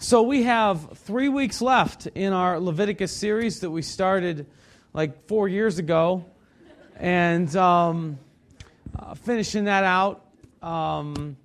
So we have three weeks left in our Leviticus series that we started like four years ago. And um, uh, finishing that out, um,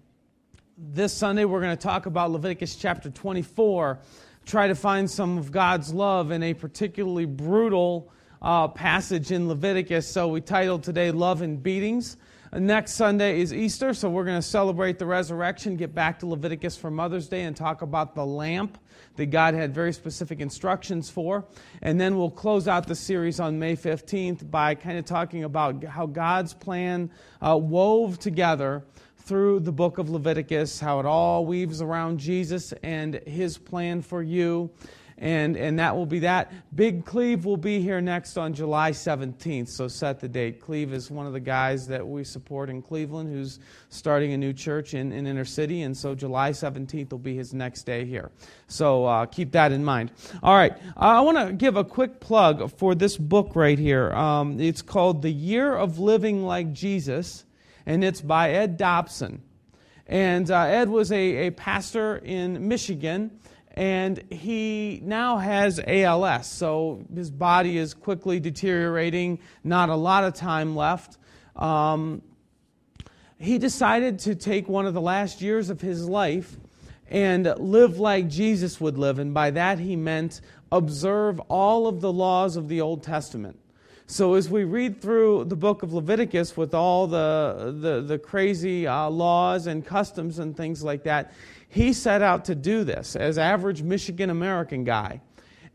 this Sunday we're going to talk about Leviticus chapter 24. Try to find some of God's love in a particularly brutal uh, passage in Leviticus. So we titled today Love and Beatings. Next Sunday is Easter, so we're going to celebrate the resurrection, get back to Leviticus for Mother's Day, and talk about the lamp that God had very specific instructions for. And then we'll close out the series on May 15th by kind of talking about how God's plan uh, wove together through the book of Leviticus, how it all weaves around Jesus and his plan for you and, and that will be that. Big Cleve will be here next on July 17th, so set the date. Cleve is one of the guys that we support in Cleveland who's starting a new church in, in Inner City, and so July 17th will be his next day here. So uh, keep that in mind. All right, I want to give a quick plug for this book right here. Um, it's called The Year of Living Like Jesus, and it's by Ed Dobson. And uh, Ed was a, a pastor in Michigan and he now has ALS, so his body is quickly deteriorating, not a lot of time left. Um, he decided to take one of the last years of his life and live like Jesus would live, and by that he meant observe all of the laws of the Old Testament. So, as we read through the book of Leviticus with all the, the, the crazy uh, laws and customs and things like that, he set out to do this as average Michigan American guy.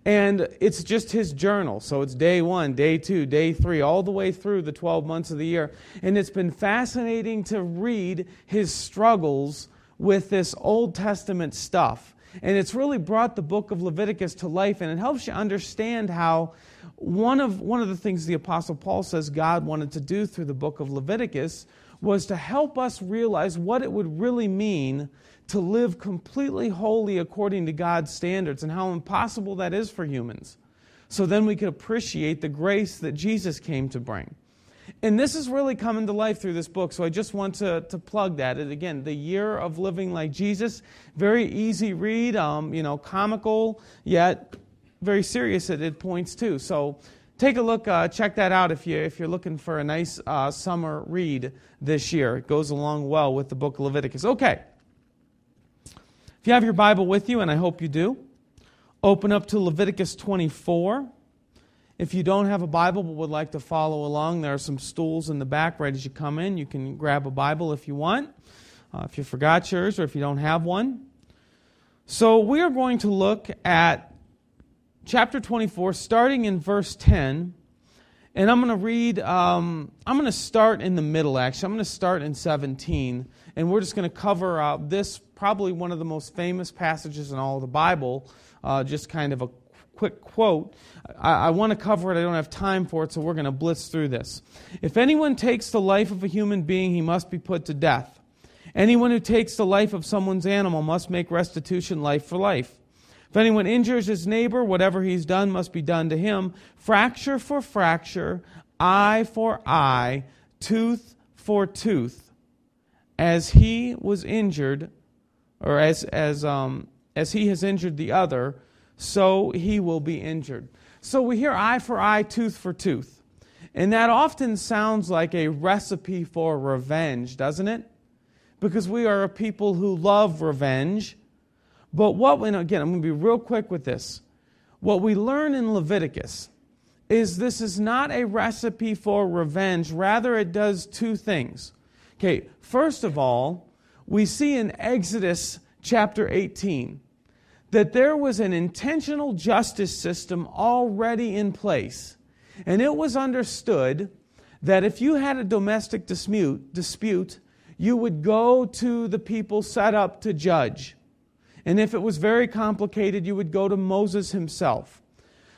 And it's just his journal. So it's day one, day two, day three, all the way through the 12 months of the year. And it's been fascinating to read his struggles with this Old Testament stuff. And it's really brought the book of Leviticus to life, and it helps you understand how one of, one of the things the Apostle Paul says God wanted to do through the book of Leviticus was to help us realize what it would really mean to live completely holy according to God's standards and how impossible that is for humans. So then we could appreciate the grace that Jesus came to bring. And this is really coming to life through this book, so I just want to, to plug that. And again, The Year of Living Like Jesus, very easy read, um, you know, comical, yet very serious at, at points too. So take a look, uh, check that out if, you, if you're looking for a nice uh, summer read this year. It goes along well with the book Leviticus. Okay. If you have your Bible with you, and I hope you do, open up to Leviticus 24. If you don't have a Bible but would like to follow along, there are some stools in the back right as you come in. You can grab a Bible if you want, uh, if you forgot yours or if you don't have one. So we are going to look at chapter 24, starting in verse 10. And I'm going to read, um, I'm going to start in the middle, actually. I'm going to start in 17. And we're just going to cover uh, this probably one of the most famous passages in all of the Bible, uh, just kind of a quick quote. I, I want to cover it, I don't have time for it, so we're going to blitz through this. If anyone takes the life of a human being, he must be put to death. Anyone who takes the life of someone's animal must make restitution life for life. If anyone injures his neighbor, whatever he's done must be done to him. Fracture for fracture, eye for eye, tooth for tooth. As he was injured, or as, as, um, as he has injured the other, so he will be injured. So we hear eye for eye, tooth for tooth. And that often sounds like a recipe for revenge, doesn't it? Because we are a people who love revenge. But what, and again, I'm going to be real quick with this. What we learn in Leviticus is this is not a recipe for revenge. Rather, it does two things. Okay, first of all, we see in Exodus chapter 18 that there was an intentional justice system already in place. And it was understood that if you had a domestic dispute, dispute, you would go to the people set up to judge. And if it was very complicated, you would go to Moses himself.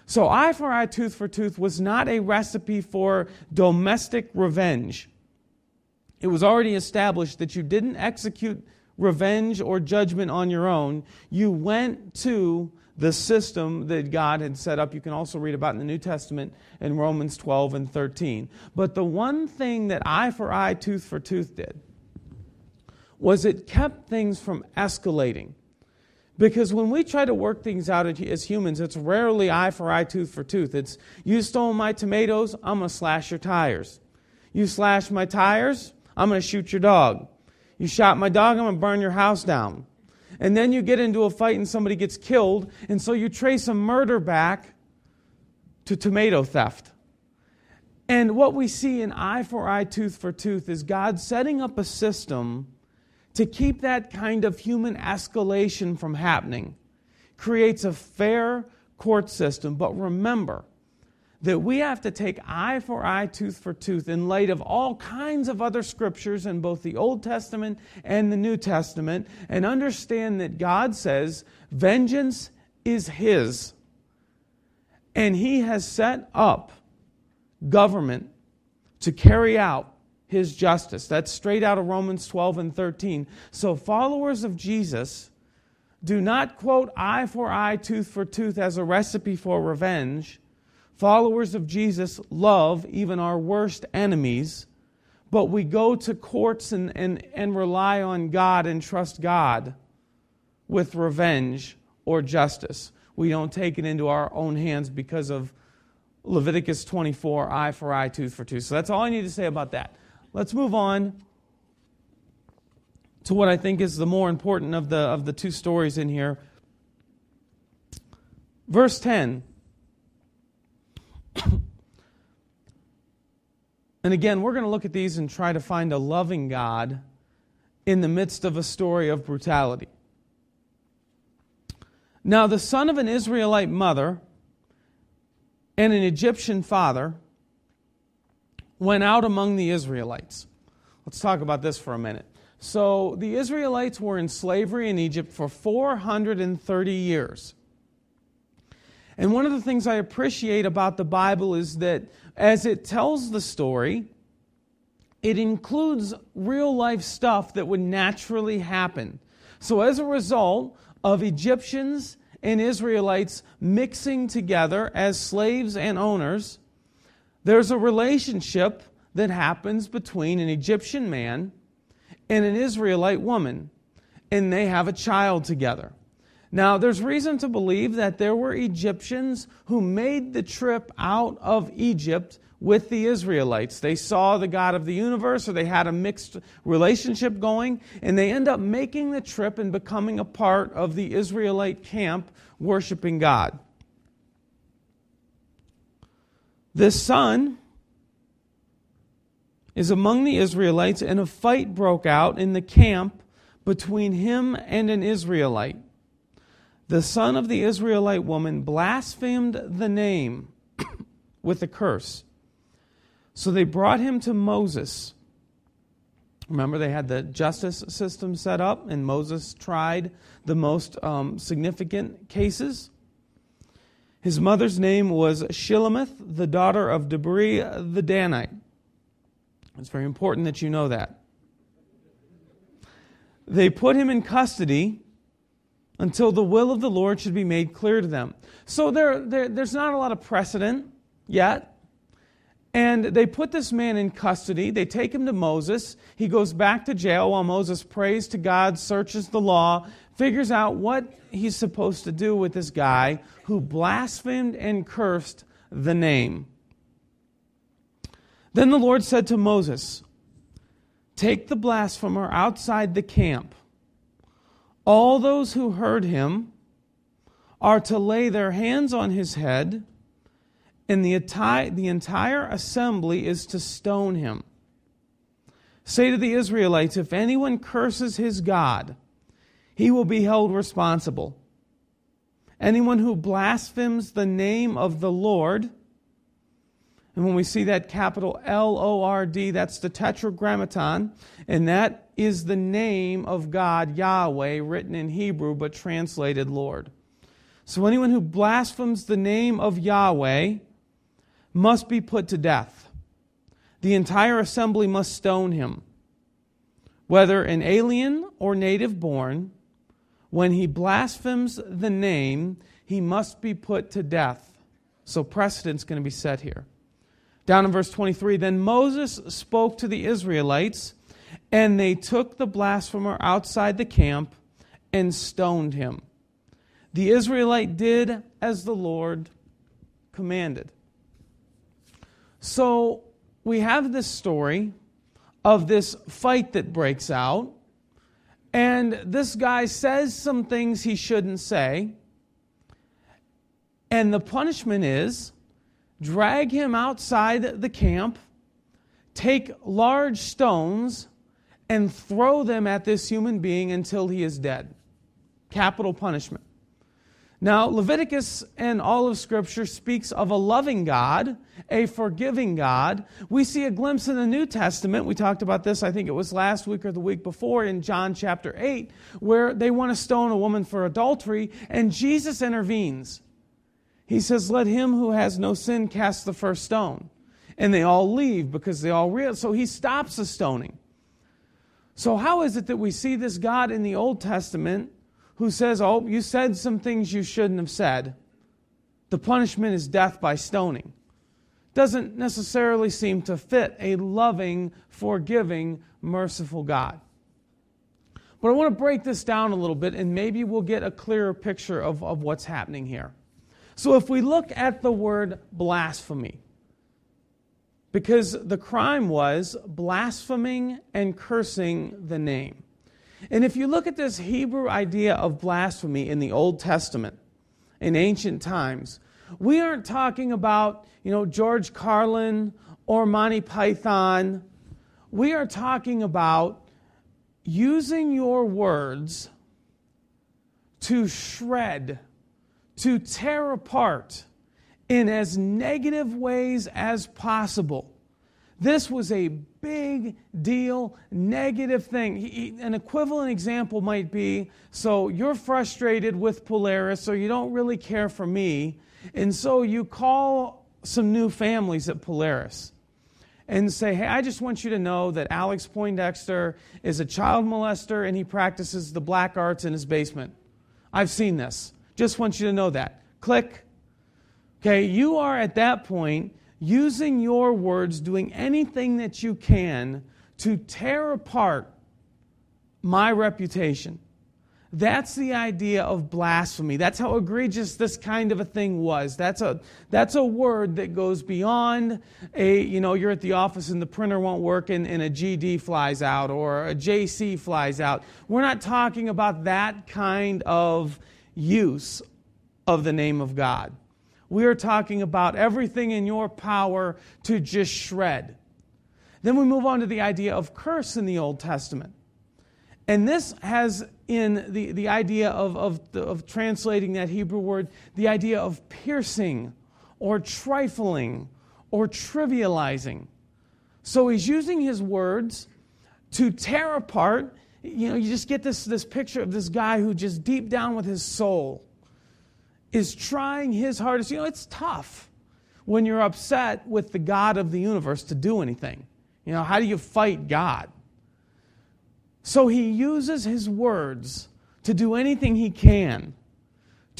So, eye for eye, tooth for tooth was not a recipe for domestic revenge it was already established that you didn't execute revenge or judgment on your own. You went to the system that God had set up. You can also read about in the New Testament in Romans 12 and 13. But the one thing that eye for eye, tooth for tooth did was it kept things from escalating. Because when we try to work things out as humans, it's rarely eye for eye, tooth for tooth. It's you stole my tomatoes, I'm going to slash your tires. You slash my tires, I'm going to shoot your dog. You shot my dog, I'm going to burn your house down. And then you get into a fight and somebody gets killed, and so you trace a murder back to tomato theft. And what we see in eye for eye, tooth for tooth is God setting up a system to keep that kind of human escalation from happening creates a fair court system. But remember that we have to take eye for eye, tooth for tooth in light of all kinds of other scriptures in both the Old Testament and the New Testament and understand that God says vengeance is His. And He has set up government to carry out his justice. That's straight out of Romans 12 and 13. So, followers of Jesus do not quote eye for eye, tooth for tooth as a recipe for revenge. Followers of Jesus love even our worst enemies, but we go to courts and, and, and rely on God and trust God with revenge or justice. We don't take it into our own hands because of Leviticus 24, eye for eye, tooth for tooth. So that's all I need to say about that. Let's move on to what I think is the more important of the, of the two stories in here. Verse 10. and again, we're going to look at these and try to find a loving God in the midst of a story of brutality. Now, the son of an Israelite mother and an Egyptian father went out among the Israelites. Let's talk about this for a minute. So, the Israelites were in slavery in Egypt for 430 years. And one of the things I appreciate about the Bible is that as it tells the story, it includes real life stuff that would naturally happen. So, as a result of Egyptians and Israelites mixing together as slaves and owners, there's a relationship that happens between an Egyptian man and an Israelite woman, and they have a child together. Now, there's reason to believe that there were Egyptians who made the trip out of Egypt with the Israelites. They saw the God of the universe, or they had a mixed relationship going, and they end up making the trip and becoming a part of the Israelite camp worshiping God. This son is among the Israelites, and a fight broke out in the camp between him and an Israelite. The son of the Israelite woman blasphemed the name with a curse. So they brought him to Moses. Remember, they had the justice system set up, and Moses tried the most um, significant cases. His mother's name was Shelomith, the daughter of Dibri the Danite. It's very important that you know that. They put him in custody until the will of the Lord should be made clear to them. So there, there, there's not a lot of precedent yet. And they put this man in custody. They take him to Moses. He goes back to jail while Moses prays to God, searches the law, figures out what he's supposed to do with this guy who blasphemed and cursed the name. Then the Lord said to Moses, Take the blasphemer outside the camp. All those who heard him are to lay their hands on his head, and the, atti- the entire assembly is to stone him. Say to the Israelites, If anyone curses his God, he will be held responsible. Anyone who blasphemes the name of the Lord, and when we see that capital L O R D, that's the Tetragrammaton, and that is the name of God, Yahweh, written in Hebrew but translated Lord. So anyone who blasphemes the name of Yahweh must be put to death. The entire assembly must stone him, whether an alien or native born when he blasphemes the name, he must be put to death. So precedent's going to be set here. Down in verse 23, then Moses spoke to the Israelites, and they took the blasphemer outside the camp and stoned him. The Israelite did as the Lord commanded. So we have this story of this fight that breaks out, and this guy says some things he shouldn't say, and the punishment is drag him outside the camp, take large stones, and throw them at this human being until he is dead. Capital punishment. Now, Leviticus and all of Scripture speaks of a loving God, a forgiving God. We see a glimpse in the New Testament. We talked about this, I think it was last week or the week before, in John chapter 8, where they want to stone a woman for adultery, and Jesus intervenes. He says, Let him who has no sin cast the first stone. And they all leave because they all realize. So he stops the stoning. So, how is it that we see this God in the Old Testament? who says, Oh, you said some things you shouldn't have said, the punishment is death by stoning, doesn't necessarily seem to fit a loving, forgiving, merciful God. But I want to break this down a little bit and maybe we'll get a clearer picture of, of what's happening here. So if we look at the word blasphemy, because the crime was blaspheming and cursing the name. And if you look at this Hebrew idea of blasphemy in the Old Testament, in ancient times, we aren't talking about, you know, George Carlin or Monty Python. We are talking about using your words to shred, to tear apart in as negative ways as possible this was a big deal, negative thing. An equivalent example might be so you're frustrated with Polaris, or you don't really care for me, and so you call some new families at Polaris and say, Hey, I just want you to know that Alex Poindexter is a child molester and he practices the black arts in his basement. I've seen this. Just want you to know that. Click. Okay, you are at that point using your words, doing anything that you can to tear apart my reputation. That's the idea of blasphemy. That's how egregious this kind of a thing was. That's a, that's a word that goes beyond a, you know, you're at the office and the printer won't work and, and a GD flies out or a JC flies out. We're not talking about that kind of use of the name of God. We are talking about everything in your power to just shred. Then we move on to the idea of curse in the Old Testament. And this has in the, the idea of, of, of translating that Hebrew word, the idea of piercing or trifling or trivializing. So he's using his words to tear apart. You know, you just get this, this picture of this guy who just deep down with his soul is trying his hardest. You know, it's tough when you're upset with the God of the universe to do anything. You know, how do you fight God? So he uses his words to do anything he can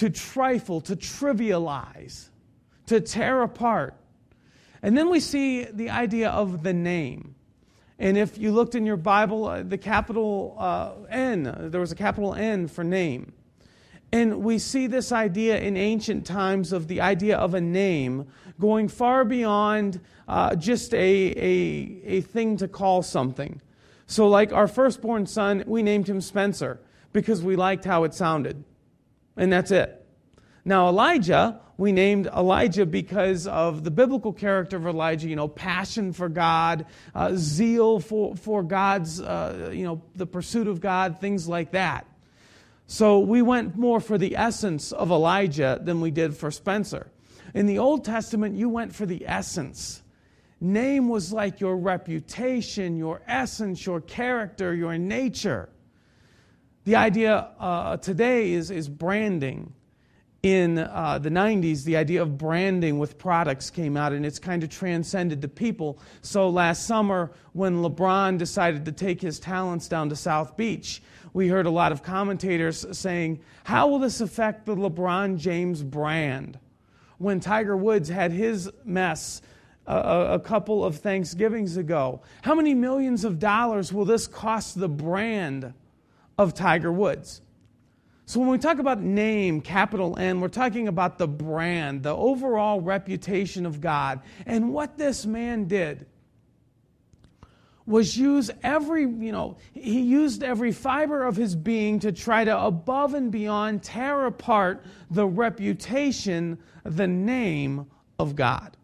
to trifle, to trivialize, to tear apart. And then we see the idea of the name. And if you looked in your Bible, uh, the capital uh, N, there was a capital N for name. And we see this idea in ancient times of the idea of a name going far beyond uh, just a, a, a thing to call something. So, like our firstborn son, we named him Spencer because we liked how it sounded. And that's it. Now, Elijah, we named Elijah because of the biblical character of Elijah, you know, passion for God, uh, zeal for, for God's, uh, you know, the pursuit of God, things like that. So we went more for the essence of Elijah than we did for Spencer. In the Old Testament, you went for the essence. Name was like your reputation, your essence, your character, your nature. The idea uh, today is, is branding. In uh, the 90s, the idea of branding with products came out and it's kind of transcended to people. So last summer, when LeBron decided to take his talents down to South Beach, we heard a lot of commentators saying, How will this affect the LeBron James brand? When Tiger Woods had his mess a, a, couple of Thanksgivings ago, how many millions of dollars will this cost the brand of Tiger Woods? So, when we talk about name, capital N, we're talking about the brand, the overall reputation of God. And what this man did was use every, you know, he used every fiber of his being to try to above and beyond tear apart the reputation, the name of God.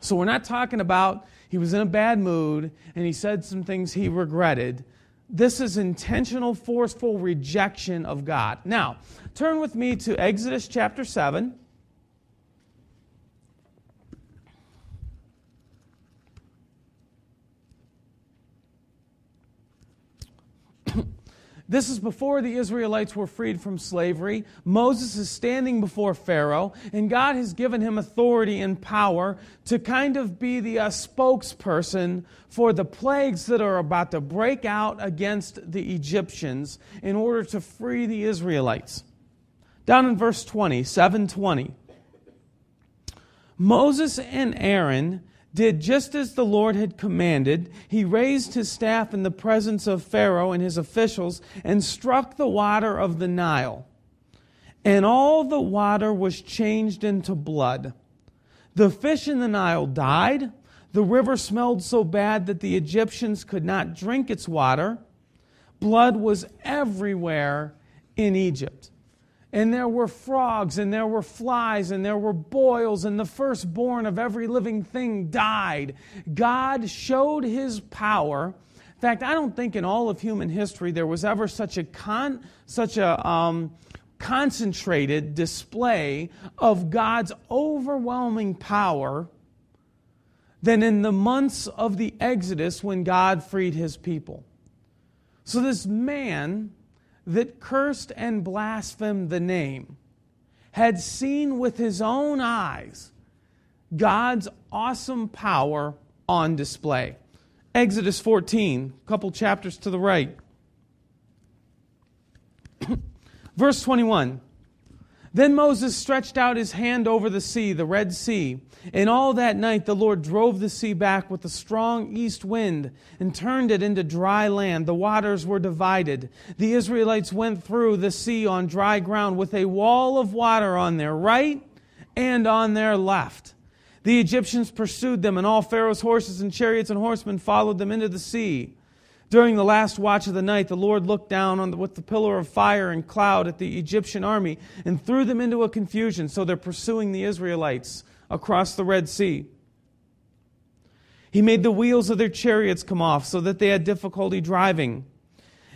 So we're not talking about he was in a bad mood and he said some things he regretted. This is intentional, forceful rejection of God. Now, turn with me to Exodus chapter 7. This is before the Israelites were freed from slavery. Moses is standing before Pharaoh, and God has given him authority and power to kind of be the uh, spokesperson for the plagues that are about to break out against the Egyptians in order to free the Israelites. Down in verse 20, 720. Moses and Aaron did just as the Lord had commanded. He raised his staff in the presence of Pharaoh and his officials and struck the water of the Nile. And all the water was changed into blood. The fish in the Nile died. The river smelled so bad that the Egyptians could not drink its water. Blood was everywhere in Egypt and there were frogs, and there were flies, and there were boils, and the firstborn of every living thing died. God showed his power. In fact, I don't think in all of human history there was ever such a con, such a um, concentrated display of God's overwhelming power than in the months of the Exodus when God freed his people. So this man that cursed and blasphemed the name had seen with his own eyes God's awesome power on display. Exodus 14, a couple chapters to the right. Verse 21 Then Moses stretched out his hand over the sea, the Red Sea and all that night the Lord drove the sea back with a strong east wind and turned it into dry land. The waters were divided. The Israelites went through the sea on dry ground with a wall of water on their right and on their left. The Egyptians pursued them, and all Pharaoh's horses and chariots and horsemen followed them into the sea. During the last watch of the night, the Lord looked down the, with the pillar of fire and cloud at the Egyptian army and threw them into a confusion. So they're pursuing the Israelites across the Red Sea. He made the wheels of their chariots come off so that they had difficulty driving.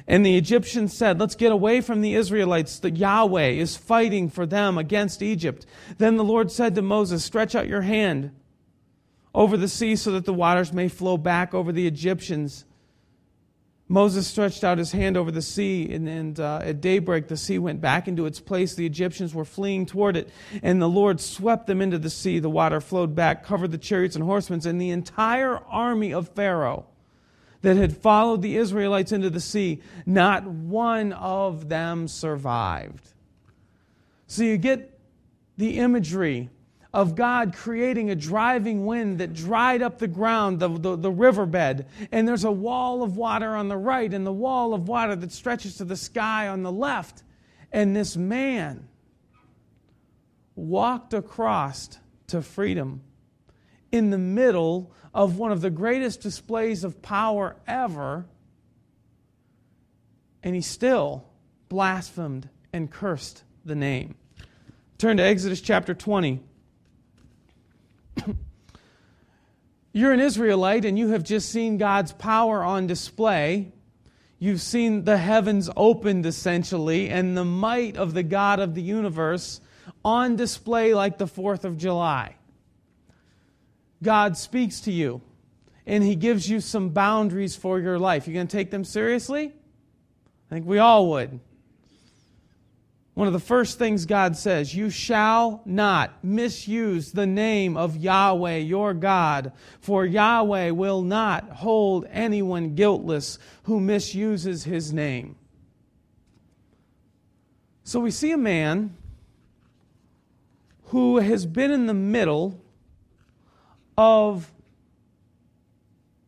And the Egyptians said, Let's get away from the Israelites. That Yahweh is fighting for them against Egypt. Then the Lord said to Moses, Stretch out your hand over the sea so that the waters may flow back over the Egyptians. Moses stretched out his hand over the sea, and, and uh, at daybreak the sea went back into its place. The Egyptians were fleeing toward it, and the Lord swept them into the sea. The water flowed back, covered the chariots and horsemen, and the entire army of Pharaoh that had followed the Israelites into the sea, not one of them survived. So you get the imagery of God creating a driving wind that dried up the ground, the, the, the, riverbed, and there's a wall of water on the right and the wall of water that stretches to the sky on the left. And this man walked across to freedom in the middle of one of the greatest displays of power ever, and he still blasphemed and cursed the name. Turn to Exodus chapter 20. You're an Israelite and you have just seen God's power on display. You've seen the heavens opened essentially and the might of the God of the universe on display like the 4th of July. God speaks to you and he gives you some boundaries for your life. You're going to take them seriously? I think we all would. One of the first things God says, you shall not misuse the name of Yahweh your God, for Yahweh will not hold anyone guiltless who misuses his name. So we see a man who has been in the middle of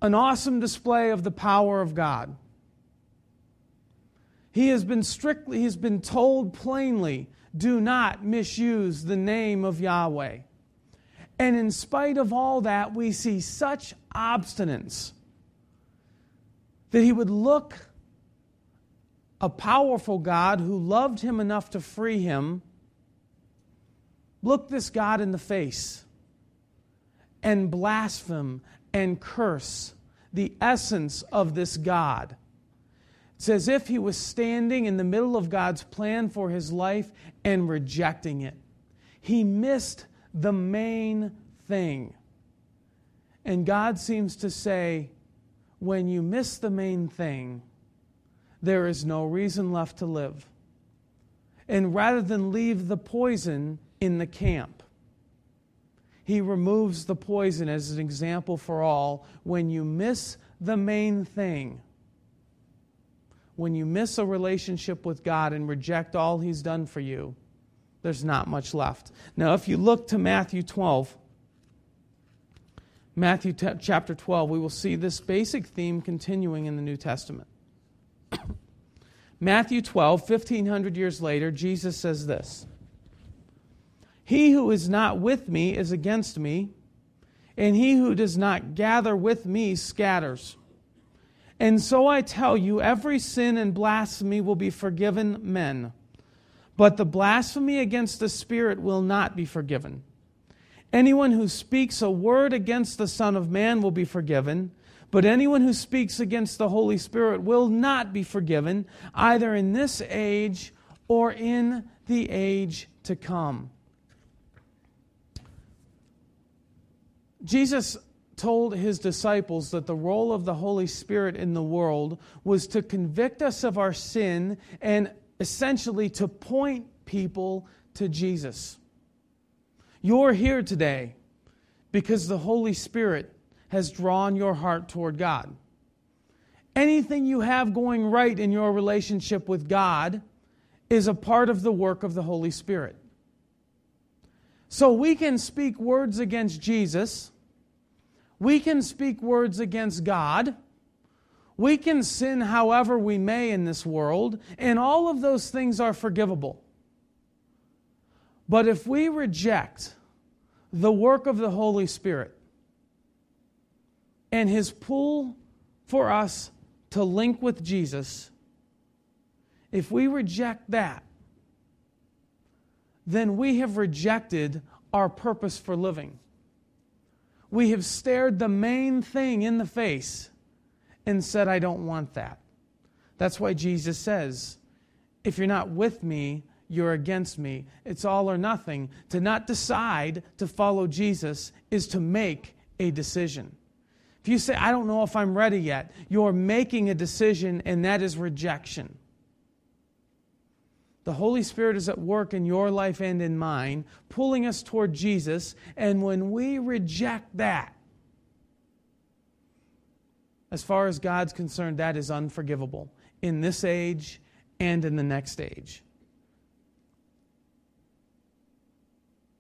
an awesome display of the power of God. He has been strictly, he's been told plainly, do not misuse the name of Yahweh. And in spite of all that, we see such obstinance that he would look a powerful God who loved him enough to free him, look this God in the face and blaspheme and curse the essence of this God. It's as if he was standing in the middle of God's plan for his life and rejecting it. He missed the main thing. And God seems to say, when you miss the main thing, there is no reason left to live. And rather than leave the poison in the camp, he removes the poison as an example for all. When you miss the main thing, when you miss a relationship with God and reject all He's done for you, there's not much left. Now, if you look to Matthew 12, Matthew t- chapter 12, we will see this basic theme continuing in the New Testament. Matthew 12, 1500 years later, Jesus says this He who is not with me is against me, and he who does not gather with me scatters. And so I tell you, every sin and blasphemy will be forgiven men, but the blasphemy against the Spirit will not be forgiven. Anyone who speaks a word against the Son of Man will be forgiven, but anyone who speaks against the Holy Spirit will not be forgiven, either in this age or in the age to come. Jesus told his disciples that the role of the Holy Spirit in the world was to convict us of our sin and essentially to point people to Jesus. You're here today because the Holy Spirit has drawn your heart toward God. Anything you have going right in your relationship with God is a part of the work of the Holy Spirit. So we can speak words against Jesus we can speak words against God. We can sin however we may in this world, and all of those things are forgivable. But if we reject the work of the Holy Spirit and his pull for us to link with Jesus, if we reject that, then we have rejected our purpose for living we have stared the main thing in the face and said, I don't want that. That's why Jesus says, if you're not with me, you're against me. It's all or nothing. To not decide to follow Jesus is to make a decision. If you say, I don't know if I'm ready yet, you're making a decision, and that is rejection. The Holy Spirit is at work in your life and in mine, pulling us toward Jesus. And when we reject that, as far as God's concerned, that is unforgivable in this age and in the next age.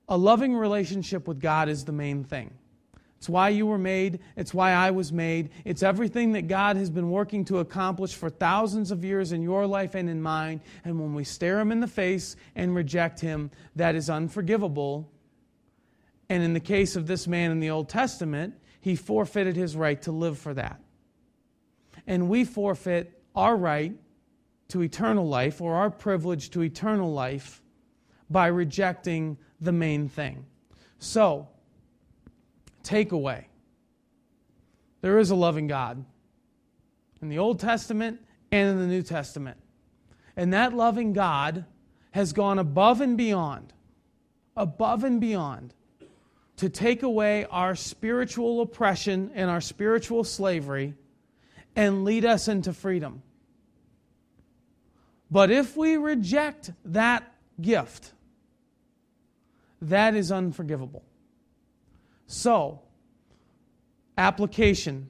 A loving relationship with God is the main thing. It's why you were made. It's why I was made. It's everything that God has been working to accomplish for thousands of years in your life and in mine. And when we stare Him in the face and reject Him, that is unforgivable. And in the case of this man in the Old Testament, he forfeited his right to live for that. And we forfeit our right to eternal life or our privilege to eternal life by rejecting the main thing. So, takeaway there is a loving God in the Old Testament and in the New Testament. And that loving God has gone above and beyond, above and beyond, to take away our spiritual oppression and our spiritual slavery and lead us into freedom. But if we reject that gift, that is unforgivable. So, application.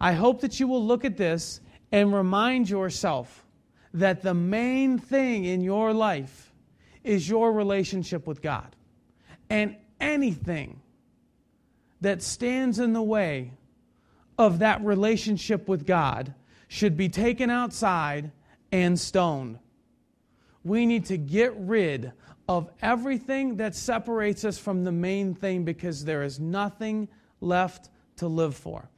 I hope that you will look at this and remind yourself that the main thing in your life is your relationship with God. And anything that stands in the way of that relationship with God should be taken outside and stoned. We need to get rid of everything that separates us from the main thing because there is nothing left to live for.